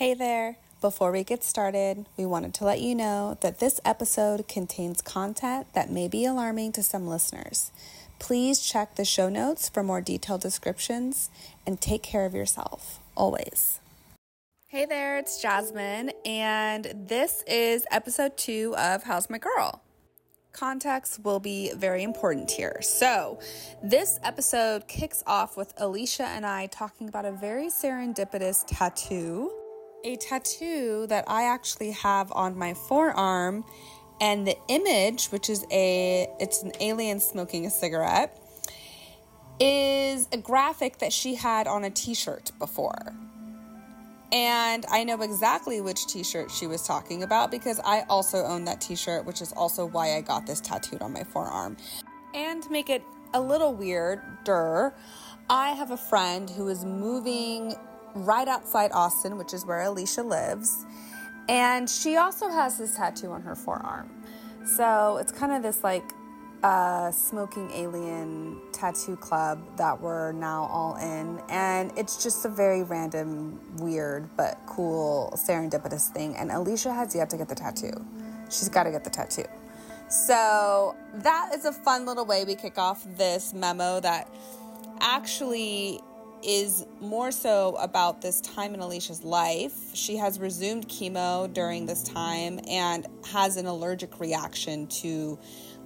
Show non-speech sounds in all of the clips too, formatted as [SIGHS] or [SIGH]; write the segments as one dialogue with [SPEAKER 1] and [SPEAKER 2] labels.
[SPEAKER 1] Hey there! Before we get started, we wanted to let you know that this episode contains content that may be alarming to some listeners. Please check the show notes for more detailed descriptions and take care of yourself, always. Hey there, it's Jasmine, and this is episode two of How's My Girl? Context will be very important here. So, this episode kicks off with Alisha and I talking about a very serendipitous tattoo a tattoo that I actually have on my forearm and the image which is a it's an alien smoking a cigarette is a graphic that she had on a t-shirt before. And I know exactly which t shirt she was talking about because I also own that t shirt, which is also why I got this tattooed on my forearm. And make it a little weirder, I have a friend who is moving right outside Austin, which is where Alisha lives. And she also has this tattoo on her forearm. So it's kind of this like uh, smoking alien tattoo club that we're now all in. And it's just a very random, weird, but cool, serendipitous thing. And Alisha has yet to get the tattoo. She's got to get the tattoo. So that is a fun little way we kick off this memo that actually is more so about this time in Alisha's life. She has resumed chemo during this time and has an allergic reaction to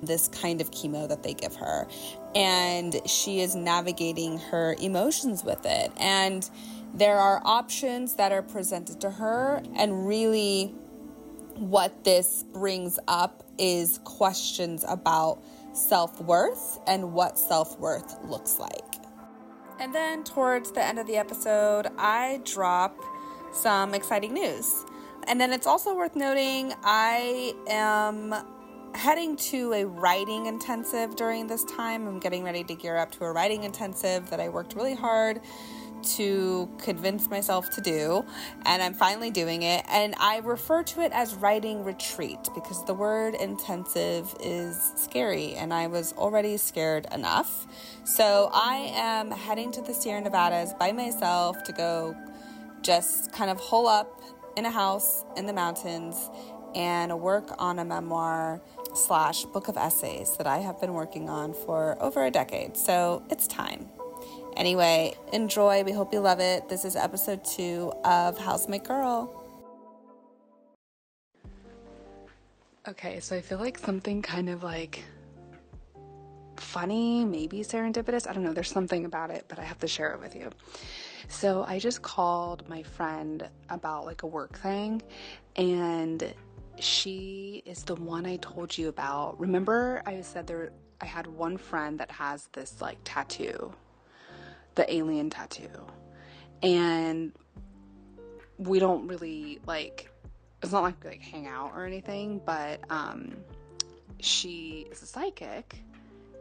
[SPEAKER 1] this kind of chemo that they give her. And she is navigating her emotions with it. And there are options that are presented to her, and really, what this brings up is questions about self worth and what self worth looks like. And then towards the end of the episode, I drop some exciting news. And then it's also worth noting I am heading to a writing intensive during this time. I'm getting ready to gear up to a writing intensive that I worked really hard to convince myself to do, and I'm finally doing it. And I refer to it as writing retreat because the word intensive is scary, and I was already scared enough. So I am heading to the Sierra Nevadas by myself to go just kind of hole up in a house in the mountains and work on a memoir slash book of essays that I have been working on for over a decade. So it's time. Anyway, enjoy. We hope you love it. This is episode two of How's My Girl. Okay, so I feel like something kind of like funny, maybe serendipitous. I don't know. There's something about it, but I have to share it with you. So I just called my friend about like a work thing, and she is the one I told you about. Remember, I said there. I had one friend that has this like tattoo the alien tattoo. And we don't really like it's not like we like hang out or anything, but um she is a psychic.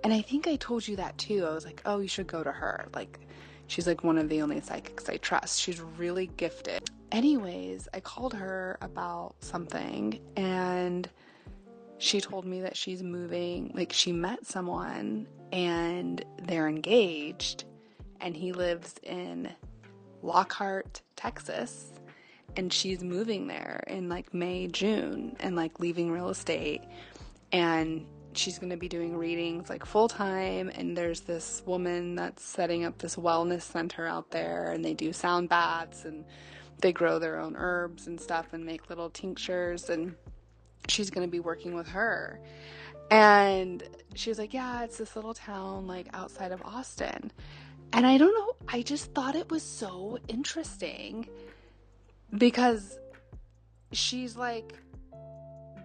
[SPEAKER 1] And I think I told you that too. I was like, "Oh, you should go to her." Like she's like one of the only psychics I trust. She's really gifted. Anyways, I called her about something and she told me that she's moving, like she met someone and they're engaged and he lives in Lockhart, Texas. And she's moving there in like May, June, and like leaving real estate. And she's going to be doing readings like full time. And there's this woman that's setting up this wellness center out there, and they do sound baths and they grow their own herbs and stuff and make little tinctures. And she's going to be working with her. And she was like, Yeah, it's this little town like outside of Austin. And I don't know, I just thought it was so interesting because she's like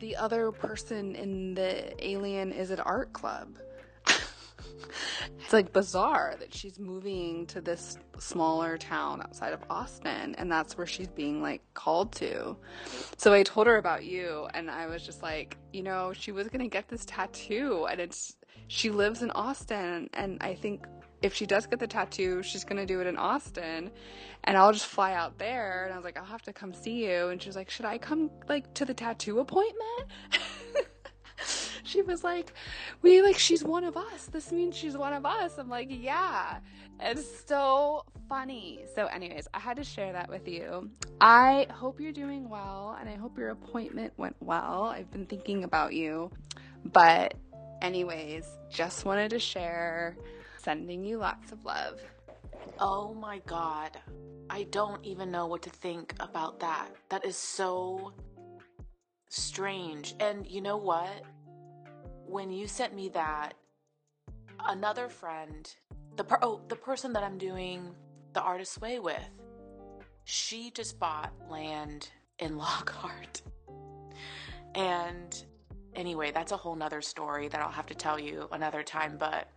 [SPEAKER 1] the other person in the Alien Is It Art Club. [LAUGHS] it's like bizarre that she's moving to this smaller town outside of Austin and that's where she's being like called to. So I told her about you and I was just like, you know, she was going to get this tattoo and it's she lives in Austin and I think if she does get the tattoo, she's gonna do it in Austin, and I'll just fly out there. And I was like, I'll have to come see you. And she was like, Should I come like to the tattoo appointment? [LAUGHS] she was like, "We like she's one of us. This means she's one of us." I'm like, "Yeah." It's so funny. So, anyways, I had to share that with you. I hope you're doing well, and I hope your appointment went well. I've been thinking about you, but anyways, just wanted to share. Sending you lots of love.
[SPEAKER 2] Oh my god. I don't even know what to think about that. That is so strange. And you know what? When you sent me that, another friend, the per- oh, the person that I'm doing the artist's way with, she just bought land in [LAUGHS] Lockhart. And anyway, that's a whole nother story that I'll have to tell you another time, but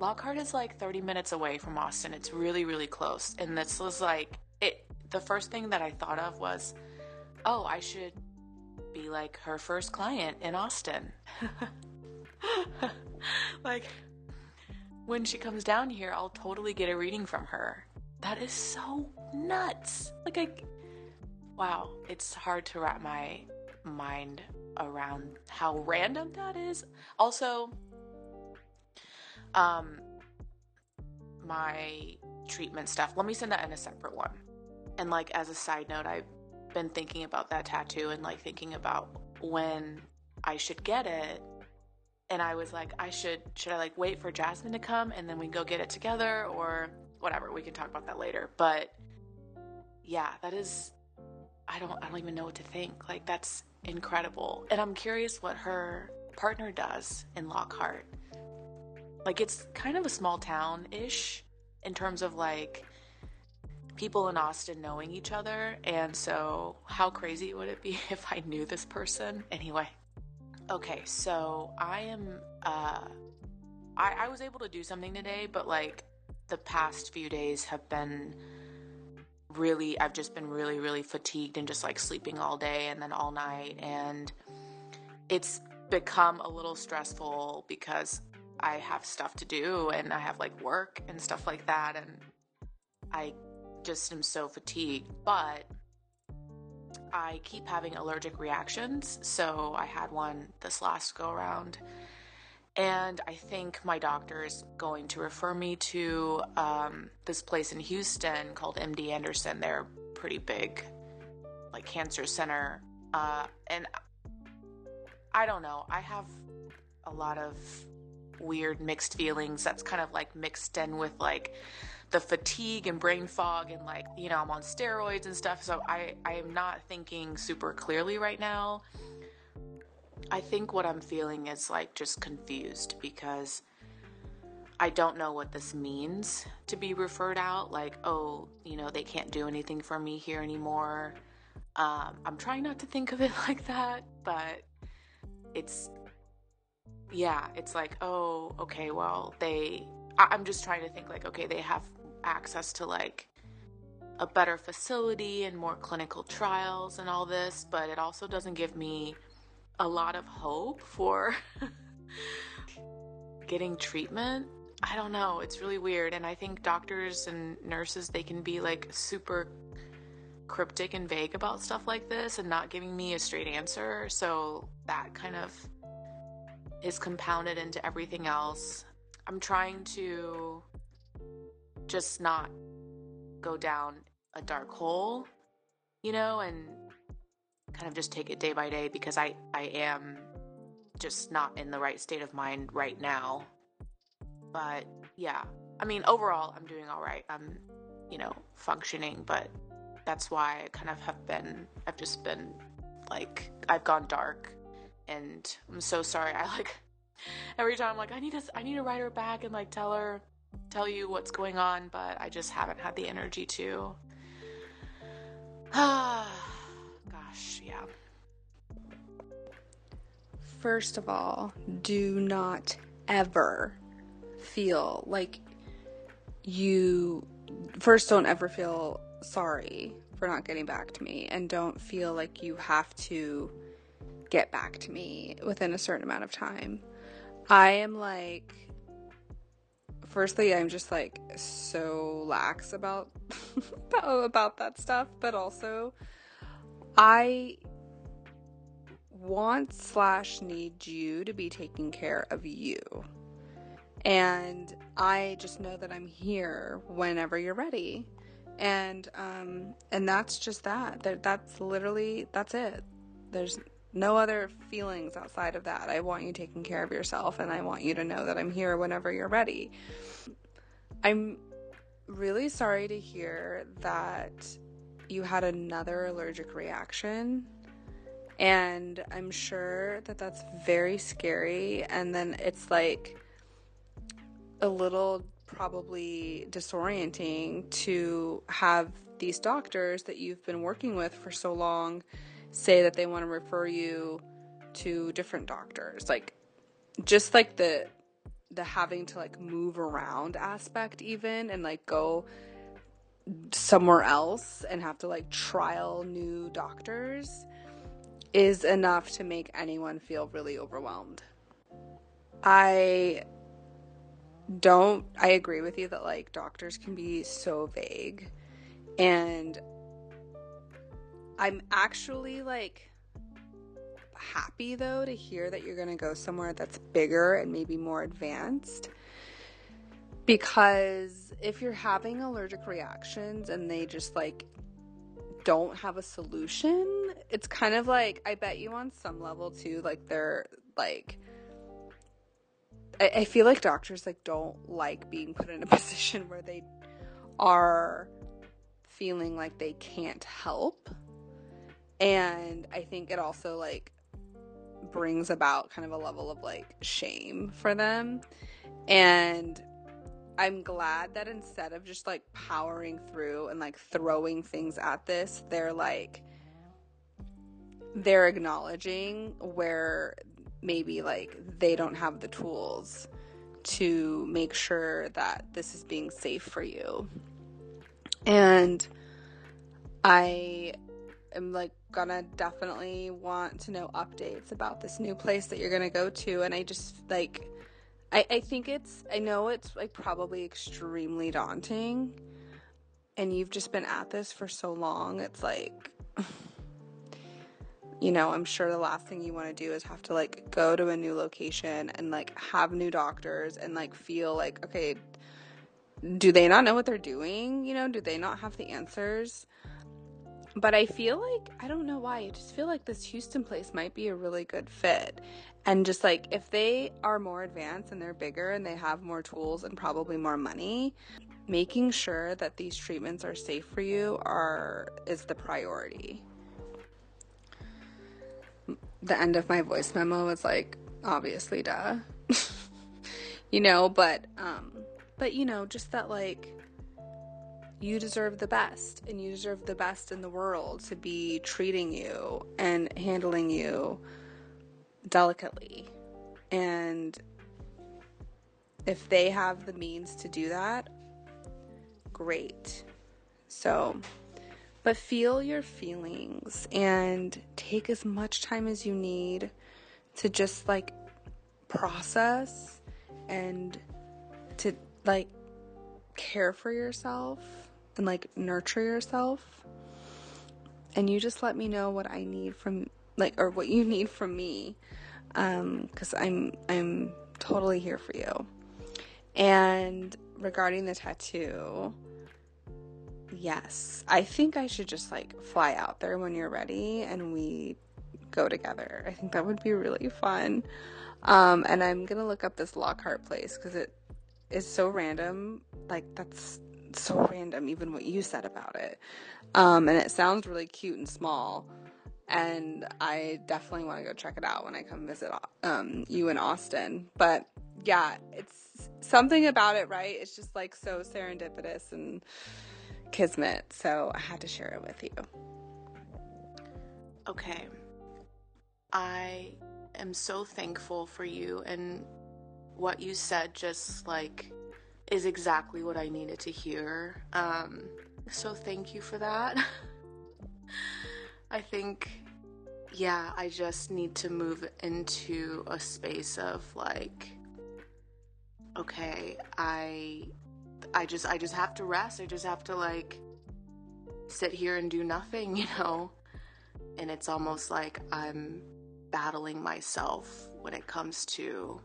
[SPEAKER 2] Lockhart is like 30 minutes away from Austin. It's really, really close. And this was like it the first thing that I thought of was, oh, I should be like her first client in Austin. [LAUGHS] like when she comes down here, I'll totally get a reading from her. That is so nuts. Like I wow, it's hard to wrap my mind around how random that is. Also, um my treatment stuff. Let me send that in a separate one. And like as a side note, I've been thinking about that tattoo and like thinking about when I should get it. And I was like, I should should I like wait for Jasmine to come and then we go get it together or whatever. We can talk about that later. But yeah, that is I don't I don't even know what to think. Like that's incredible. And I'm curious what her partner does in Lockhart. Like it's kind of a small town ish in terms of like people in Austin knowing each other. And so, how crazy would it be [LAUGHS] if I knew this person? Anyway, okay, so I am, uh, I, I was able to do something today, but like the past few days have been really, I've just been really, really fatigued and just like sleeping all day and then all night. And it's become a little stressful because I have stuff to do and I have like work and stuff like that. And I just am so fatigued. But I keep having allergic reactions. So I had one this last go around. And I think my doctor is going to refer me to um, this place in Houston called MD Anderson. They're pretty big, like cancer center. Uh, and I don't know. I have a lot of weird mixed feelings that's kind of like mixed in with like the fatigue and brain fog and like you know i'm on steroids and stuff so i i am not thinking super clearly right now. I think what i'm feeling is like just confused because i don't know what this means to be referred out like oh you know they can't do anything for me here anymore. Um, i'm trying not to think of it [LAUGHS] like that but it's yeah, it's like, oh, okay, well, they, I- I'm just trying to think like, okay, they have access to like a better facility and more clinical trials and all this, but it also doesn't give me a lot of hope for [LAUGHS] getting treatment. I don't know, it's really weird. And I think doctors and nurses, they can be like super cryptic and vague about stuff like this and not giving me a straight answer. So that kind of is compounded into everything else. I'm trying to just not go down a dark hole, you know, and kind of just take it day by day because I I am just not in the right state of mind right now. But yeah, I mean, overall, I'm doing all right. I'm, you know, functioning, but that's why I kind of have been, I've just been like, I've gone dark and I'm so sorry. [LAUGHS] I like every time I'm like I need to I need to write her back and like tell her tell you what's going on, but I just haven't had the energy to. Ah, [SIGHS] gosh, yeah.
[SPEAKER 1] First of all, do not ever feel like you first don't ever feel sorry for not getting back to me and don't feel like you have to get back to me within a certain amount of time. I am like, firstly, I'm just like so lax about [LAUGHS] about that stuff, but also I want slash need you to be taking care of you. And I just know that I'm here whenever you're ready. And um and that's just that. that that's literally that's it. There's no other feelings outside of that. I want you taking care of yourself and I want you to know that I'm here whenever you're ready. I'm really sorry to hear that you had another allergic reaction. And I'm sure that that's very scary. And then it's like a little probably disorienting to have these doctors that you've been working with for so long say that they want to refer you to different doctors. Like, just like the the having to like move around aspect even and like go somewhere else and have to like trial new doctors is enough to make anyone feel really overwhelmed. I don't I agree with you that like doctors can be so vague and I'm actually like happy though to hear that you're going to go somewhere that's bigger and maybe more advanced because if you're having allergic reactions and they just like don't have a solution, it's kind of like I bet you on some level too, like they're like I, I feel like doctors like don't like being put in a [LAUGHS] position where they are feeling like they can't help. And I think it also like brings about kind of a level of like shame for them. And I'm glad that instead of just like powering through and like throwing things at this, they're like they're acknowledging where maybe like they don't have the tools to make sure that this is being safe for you. And I am like gonna definitely want to know updates about this new place that you're gonna go to and I just like I, I think it's I know it's like probably extremely daunting and you've just been at this for so long, it's like [SIGHS] you know, I'm sure the last thing you want to do is have to like go to a new location and like have new doctors and like feel like, okay, do they not know what they're doing? You know, do they not have the answers? But I feel like, I don't know why, I just feel like this Houston place might be a really good fit. And just like if they are more advanced and they're bigger and they have more tools and probably more money, making sure that these treatments are safe for you are is the priority the end of my voice memo was like, obviously, duh. [LAUGHS] you know, but, um, but you know, just that like, you deserve the best and you deserve the best in the world to be treating you and handling you delicately. And if they have the means to do that, great. So, but feel your feelings and take as much time as you need to just like process and to like care for yourself and like nurture yourself. And you just let me know what I need from like or what you need from me um cuz I'm I'm totally here for you. And regarding the tattoo, Yes. I think I should just like fly out there when you're ready and we go together. I think that would be really fun. Um, and I'm to look up this Lockhart place because it is so random. Like, that's so random, even what you said about it. Um, and it sounds really cute and small. And I definitely want to go check it out when I come visit um, you in Austin. But yeah, it's something about it, right? It's just like so serendipitous and kismet, so I had to share it with you.
[SPEAKER 2] Okay. I am so thankful for you and what you said just like is exactly what I needed to hear. Um so thank you for that. [LAUGHS] I think yeah, I just need to move into a space of like okay, I I just I just have to rest. I just have to like sit here and do nothing, [LAUGHS] you know. And it's almost like I'm battling myself when it comes to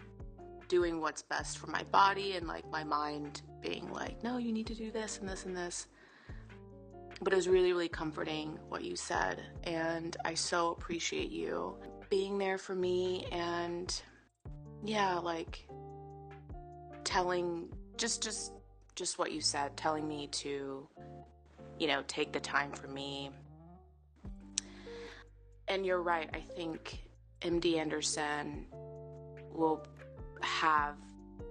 [SPEAKER 2] doing what's best for my body and like my mind being like, no, you need to do this and this and this. But it was really, really comforting what you said. And I so appreciate you being there for me and yeah, like telling just just just what you said, telling me to you know, take the time for me. And you're right. I think MD Anderson will have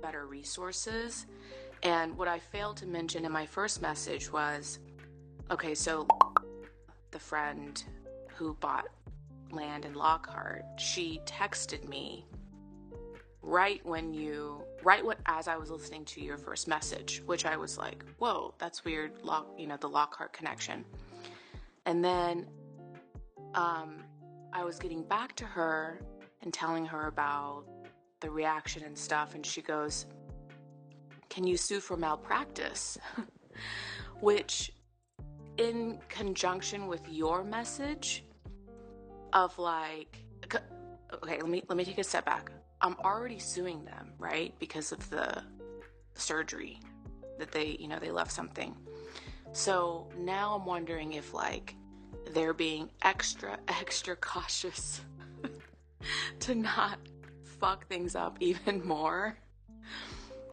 [SPEAKER 2] better resources. And what I failed to mention in my first message was okay, so the friend who bought land in Lockhart, she texted me right when you right what as I was listening to your first message, which I was like, "Whoa, that's weird." Lock, you know, the Lockhart connection. And then um I was getting back to her and telling her about the reaction and stuff and she goes, "Can you sue for malpractice?" [LAUGHS] which in conjunction with your message of like okay, let me let me take a step back. I'm already suing them, right? Because of the surgery that they, you know, they left something. So now I'm wondering if like they're being extra [LAUGHS] extra cautious [LAUGHS] to not fuck things up [LAUGHS] even more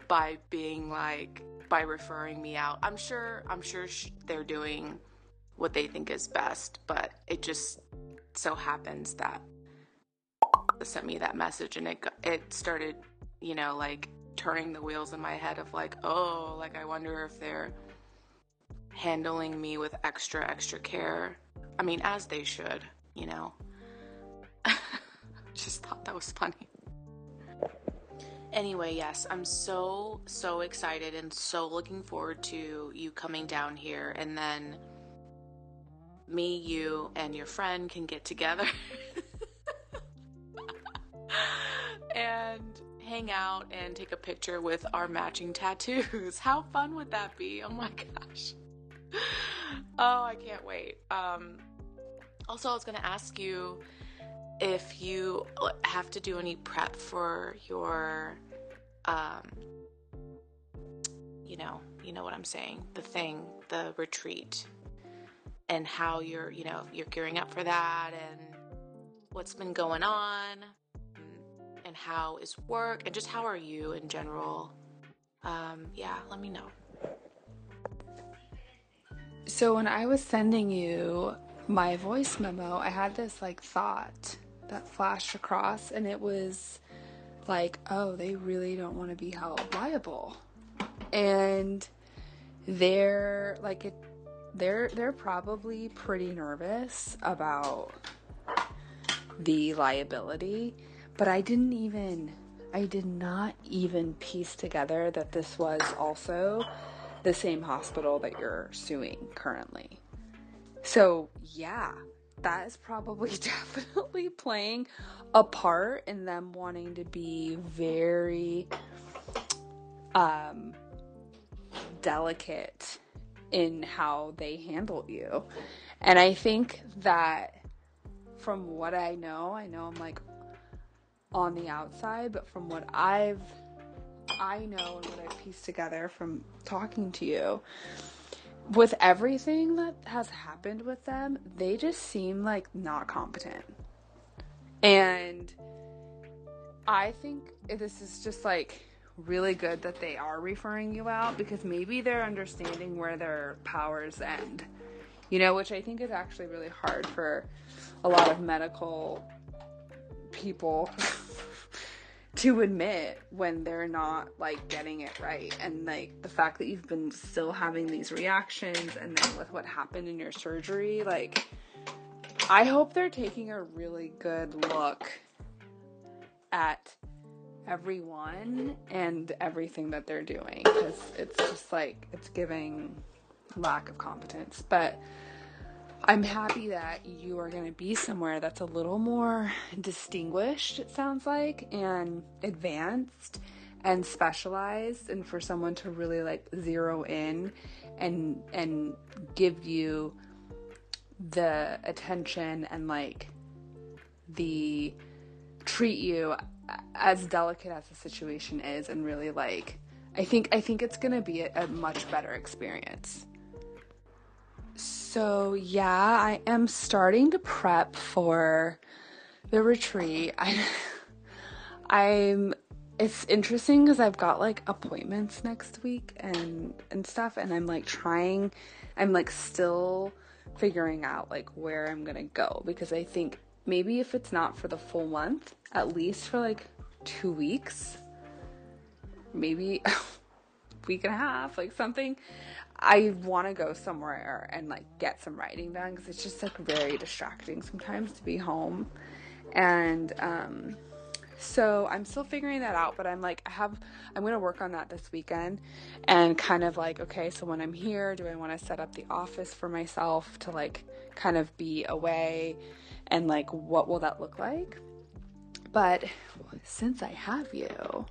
[SPEAKER 2] by being like by referring me out. I'm sure I'm sure sh- they're doing what they think is best, but it just so happens that sent me that message and it it started, you know, like turning the wheels in my head of like, oh, like I wonder if they're handling me with extra extra care. I mean, as they should, you know. [LAUGHS] Just thought that was funny. Anyway, yes, I'm so so excited and so looking forward to you coming down here and then me, you, and your friend can get together [LAUGHS] and hang out and take a picture with our matching tattoos. [LAUGHS] How fun would that be? Oh my gosh. [LAUGHS] Oh, I can't wait. Um, also, I was going to ask you if you have to do any prep for your, um, you know, you know what I'm saying, the thing, the retreat, and how you're, you know, you're gearing up for that and what's been going on and how is work and just how are you in general. Um, yeah, let me know.
[SPEAKER 1] So when I was sending you my voice memo, I had this like thought that flashed across and it was like, oh, they really don't want to be held liable. And they're like it they're they're probably pretty nervous about the liability, but I didn't even I did not even piece together that this was also the same hospital that you're suing currently. So, yeah, that is probably [LAUGHS] definitely playing a part in them wanting to be very um delicate in how they handle you. And I think that from what I know, I know I'm like on the outside, but from what I've I know and what I've pieced together from talking to you, with everything that has happened with them, they just seem like not competent. And I think this is just like really good that they are referring you out because maybe they're understanding where their powers end. You know, which I think is actually really hard for a lot of medical people [LAUGHS] to admit when they're not like getting it right. And like the fact that you've been still having these reactions and then with what happened in your surgery like I hope they're taking a really good look at everyone and everything that they're doing. Because it's just like it's giving lack of competence. But I'm happy that you are going to be somewhere that's a little more distinguished, it sounds like, and advanced and specialized and for someone to really like zero in and and give you the attention and like the treat you as delicate as the situation is and really like I think I think it's going to be a, a much better experience. So, yeah, I am starting to prep for the retreat. [LAUGHS] I I'm it's interesting because I've got like appointments next week and and stuff and I'm like trying I'm like still figuring out like where I'm going to go because I think maybe if it's not for the full month, at least for like 2 weeks, maybe [LAUGHS] week and a half, like something I want to go somewhere and like get some writing done because it's just like very distracting sometimes to be home and um so I'm still figuring that out, but I'm like, I have, I'm going to work on that this weekend and kind of like, okay, so when I'm here, do I want to set up the office for myself to like kind of be away and like, what will that look like? But since I have you,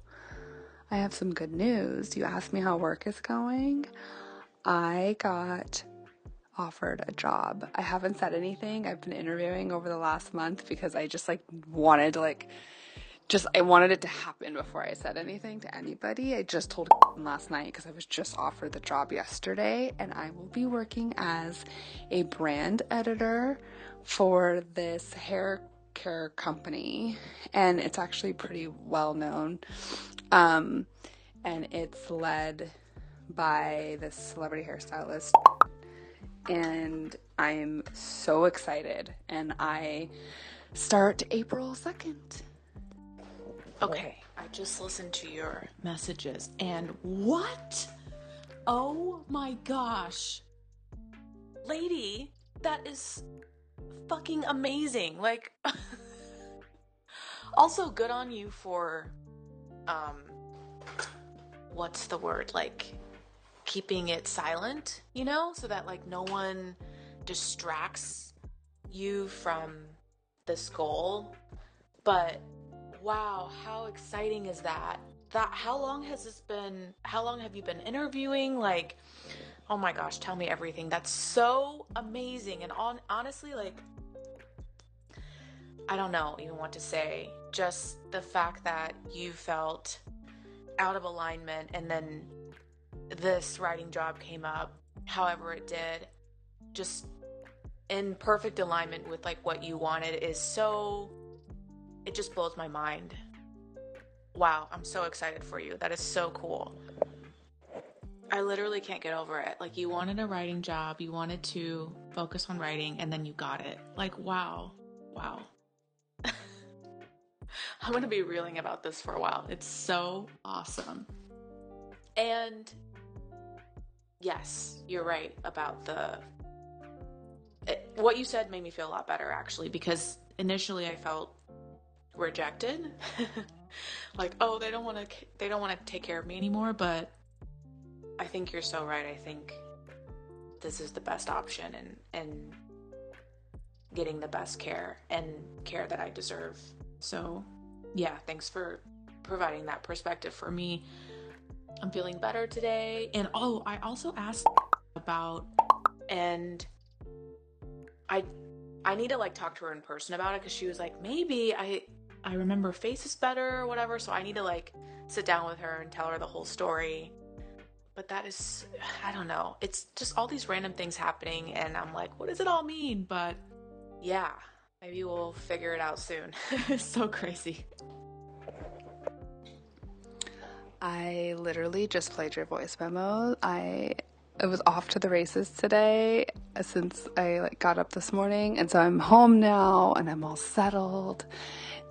[SPEAKER 1] I have some good news. You asked me how work is going. I got offered a job. I haven't said anything. I've been interviewing over the last month because I just like wanted to like just I wanted it to happen before I said anything to anybody. I just told [LAUGHS] last night because I was just offered the job yesterday, and I will be working as a brand editor for this hair care company, and it's actually pretty well known. Um, and it's led by this celebrity hairstylist, and I'm so excited. And I start April 2nd.
[SPEAKER 2] Okay, I just listened to your messages and what? Oh my gosh. Lady, that is fucking amazing. Like [LAUGHS] also good on you for um what's the word? Like keeping it silent, you know, so that like no one distracts you from this goal. But Wow, how exciting is that? That how long has this been? How long have you been interviewing? Like, oh my gosh, tell me everything. That's so amazing. And on honestly, like I don't know even what to say. Just the fact that you felt out of alignment and then this writing job came up, however it did, just in perfect alignment with like what you wanted is so it just blows my mind. Wow, I'm so excited for you. That is so cool. I literally can't get over it. Like, you wanted a writing job, you wanted to focus on writing, and then you got it. Like, wow. Wow. [LAUGHS] I'm going to be reeling about this for a while. It's so awesome. And yes, you're right about the. It, what you said made me feel a lot better, actually, because initially I felt rejected. [LAUGHS] like, oh, they don't want to they don't want to take care of me anymore, but I think you're so right. I think this is the best option and and getting the best care and care that I deserve. So, yeah, thanks for providing that perspective for me. I'm feeling better today. And oh, I also asked about and I I need to like talk to her in person about it cuz she was like, "Maybe I I remember faces better or whatever, so I need to like sit down with her and tell her the whole story. But that is, I don't know. It's just all these random things happening, and I'm like, what does it all mean? But yeah, maybe we'll figure it out soon. [LAUGHS] it's so crazy.
[SPEAKER 1] I literally just played your voice memo. I it was off to the races today since I like got up this morning and so I'm home now and I'm all settled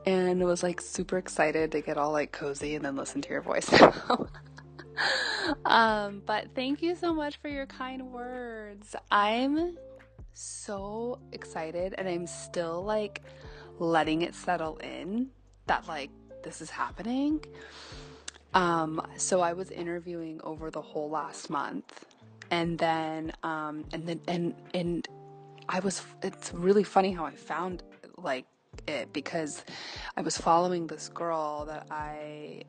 [SPEAKER 1] and was like super excited to get all like cozy and then listen to your voice. [LAUGHS] um, but thank you so much for your kind words. I'm so excited and I'm still like letting it settle in that like this is happening. Um, so I was interviewing over the whole last month and then um and then and and I was it's really funny how I found like it because I was following this girl that I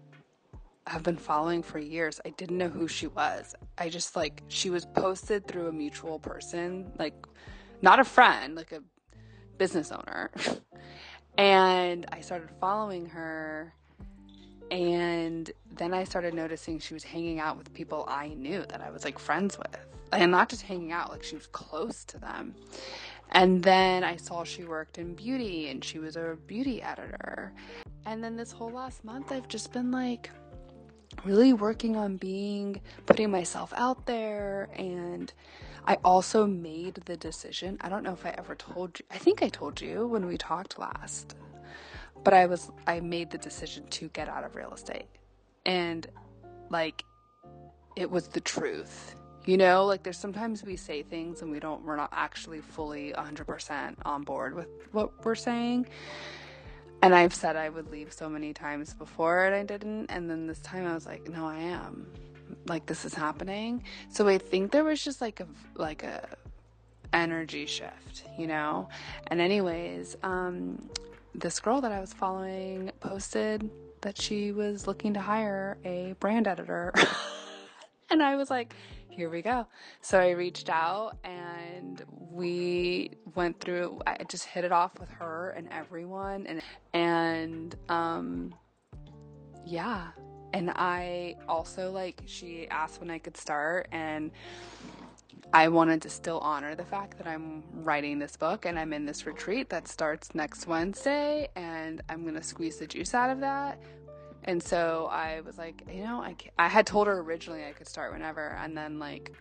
[SPEAKER 1] have been following for years. I didn't know who she was. I just like she was posted through a mutual person, like not a friend, like a business owner. [LAUGHS] And I started following her and then I started noticing she was hanging out with people I knew that I was like friends with. And not just hanging out, like she was close to them. And then I saw she worked in beauty and she was a beauty editor. And then this whole last month, I've just been like really working on being, putting myself out there. And I also made the decision. I don't know if I ever told you, I think I told you when we talked last, but I was, I made the decision to get out of real estate. And like, it was the truth you know, like there's sometimes we say things and we don't, we're not actually fully 100% on board with what we're saying. And I've said I would leave so many times before and I didn't. And then this time I was like, no, I am. Like this is happening. So I think there was just like a, like a, energy shift, you know? And anyways, um, this girl that I was following posted that she was looking to hire a brand editor. [LAUGHS] and I was like, here we go. So I reached out and we went through, I just hit it off with her and everyone. And, and, um, yeah. And I also like, she asked when I could start and I wanted to still honor the fact that I'm writing this book and I'm in this retreat that starts next Wednesday and I'm to squeeze the juice out of that and so I was like, you know, I, I had told her originally I could start whenever. And then, like,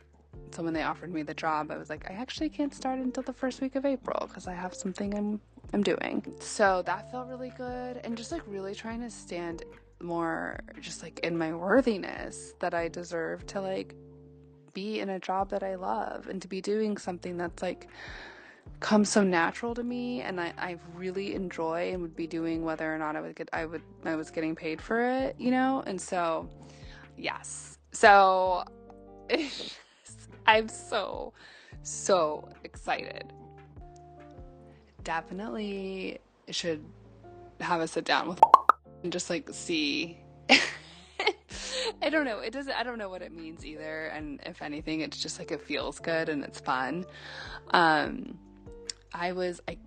[SPEAKER 1] so when they offered me the job, I was like, I actually can't start until the first week of April because I have something I'm, I'm doing. So that felt really good. And just like really trying to stand more just like in my worthiness that I deserve to like be in a job that I love and to be doing something that's like come so natural to me and I, I really enjoy and would be doing whether or not I would get I would I was getting paid for it, you know? And so yes. So [LAUGHS] I'm so so excited. Definitely should have a sit down with and just like see [LAUGHS] I don't know. It doesn't I don't know what it means either and if anything it's just like it feels good and it's fun. Um I was I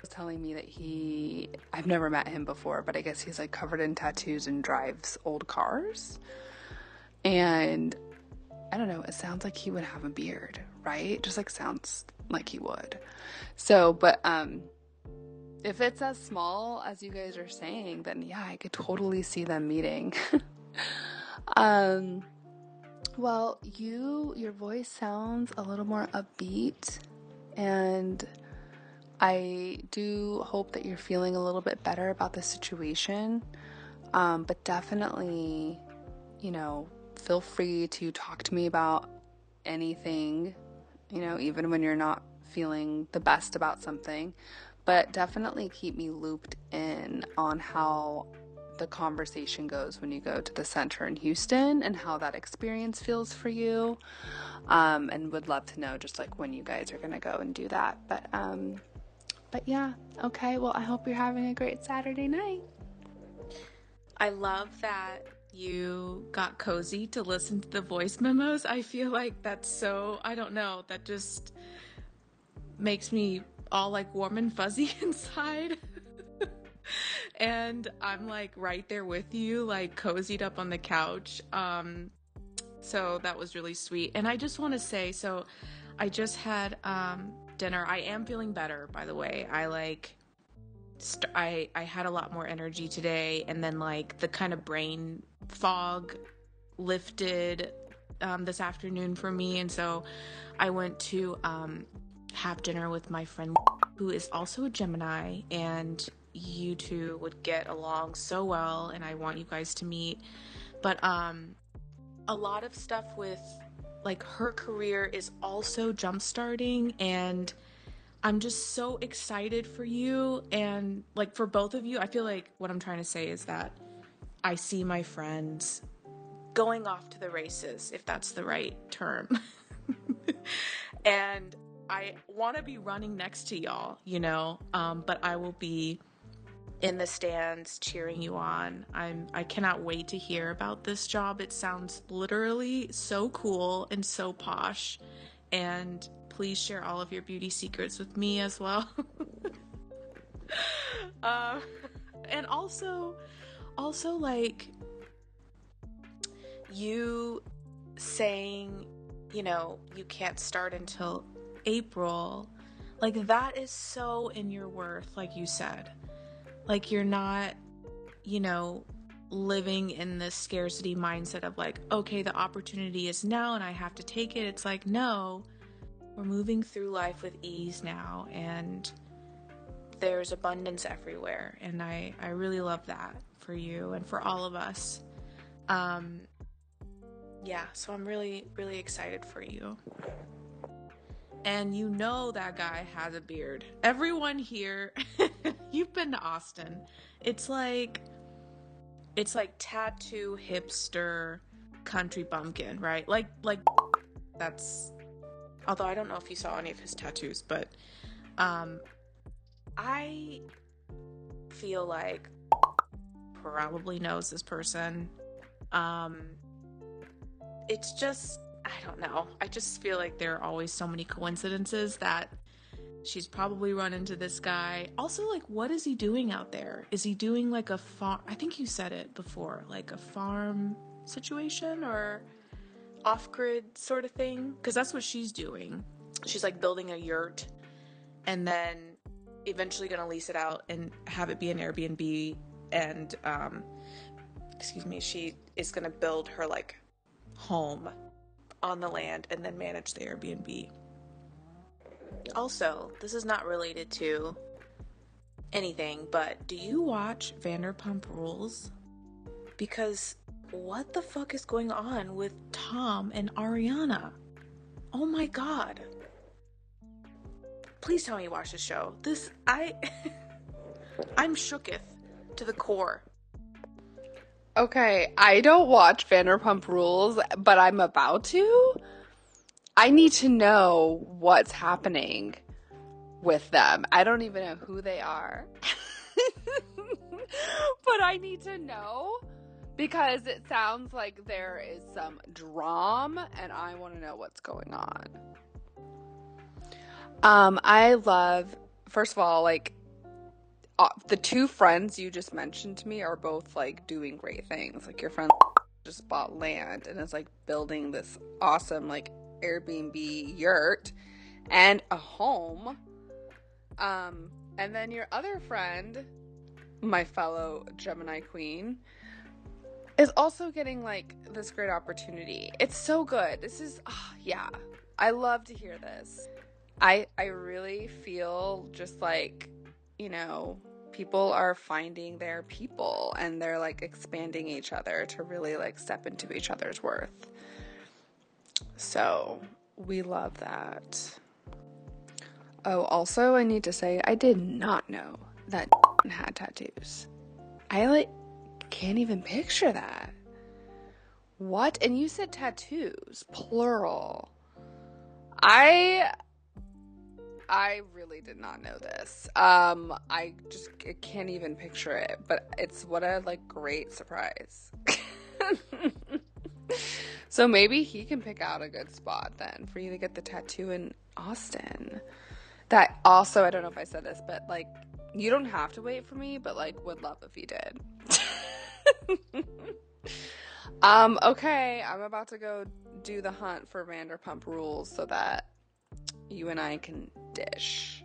[SPEAKER 1] was telling me that he I've never met him before, but I guess he's like covered in tattoos and drives old cars. And I don't know, it sounds like he would have a beard, right? Just like sounds like he would. So, but um if it's as small as you guys are saying, then yeah, I could totally see them meeting. [LAUGHS] um well, you your voice sounds a little more upbeat and I do hope that you're feeling a little bit better about the situation. Um, but definitely, you know, feel free to talk to me about anything, you know, even when you're not feeling the best about something. But definitely keep me looped in on how the conversation goes when you go to the center in Houston and how that experience feels for you. Um, and would love to know just like when you guys are going to go and do that. But um, but yeah, okay. Well, I hope you're having a great Saturday night.
[SPEAKER 2] I love that you got cozy to listen to the voice memos. I feel like that's so, I don't know, that just makes me all like warm and fuzzy [LAUGHS] inside. And I'm like right there with you, like cozied up on the couch. Um, so that was really sweet. And I just want to say, so I just had um, dinner. I am feeling better, by the way. I like I I had a lot more energy today and then like the kind of brain fog lifted um, this afternoon for me and so I went to um, have dinner with my friend who is also a Gemini and you two would get along so well and I want you guys to meet. But um a lot of stuff with like her career is also jumpstarting and I'm just so excited for you and like for both of you. I feel like what I'm trying to say is that I see my friends going off to the races, if that's the right term. [LAUGHS] and I want to be running next to y'all, you know, um, but I will be in the stands cheering you on. I'm I cannot wait to hear about this job. It sounds literally so cool and so posh. And please share all of your beauty secrets with me as well. [LAUGHS] um, and also, also like you saying, you know, you can't start until April. Like that is so in your worth, like you said. Like you're not, you know, living in this scarcity mindset of like, okay, the opportunity is now and I have to take it. It's like, no, we're moving through life with ease now and there's abundance everywhere. And I, I really love that for you and for all of us. Um, yeah, so I'm really, really excited for you. And you know that guy has a beard. Everyone here, [LAUGHS] you've been to Austin. It's like, it's like tattoo hipster country bumpkin, right? Like, like that's. Although I don't know if you saw any of his tattoos, but um, I feel like probably knows this person. Um, it's just I don't know. I just feel like there are always so many coincidences that she's probably run into this guy. Also, like, what is he doing out there? Is he doing like a farm? I think you said it before, like a farm situation or off grid sort of thing? Because that's what she's doing. She's like building a yurt and then eventually going to lease it out and have it be an Airbnb. And, um, excuse me, she is going to build her like home on the land and then manage the Airbnb. Also, this is not related to anything, but do you watch Vanderpump Rules? Because what the fuck is going on with Tom and Ariana? Oh my god. Please tell me you watch this show. This I [LAUGHS] I'm shooketh to the core.
[SPEAKER 1] Okay, I don't watch Vanderpump Rules, but I'm about to. I need to know what's happening with them. I don't even know who they are. [LAUGHS] but I need to know because it sounds like there is some drama and I want to know what's going on. Um I love first of all like uh, the two friends you just mentioned to me are both like doing great things. Like your friend just bought land and is like building this awesome like Airbnb yurt and a home. Um, and then your other friend, my fellow Gemini queen, is also getting like this great opportunity. It's so good. This is, oh, yeah, I love to hear this. I I really feel just like you know, people are finding their people and they're like expanding each other to really like step into each other's worth. So we love that. Oh, also, I need to say, I did not know that [LAUGHS] had tattoos. I like can't even picture that. What? And you said tattoos, plural. I I really did not know this. Um, I just I can't even picture it, but it's what a like great surprise. [LAUGHS] so maybe he can pick out a good spot then for you to get the tattoo in Austin. That also, I don't know if I said this, but like you don't have to wait for me, but like would love if you did. [LAUGHS] um, okay, I'm about to go do the hunt for Vanderpump Rules so that you and I can dish.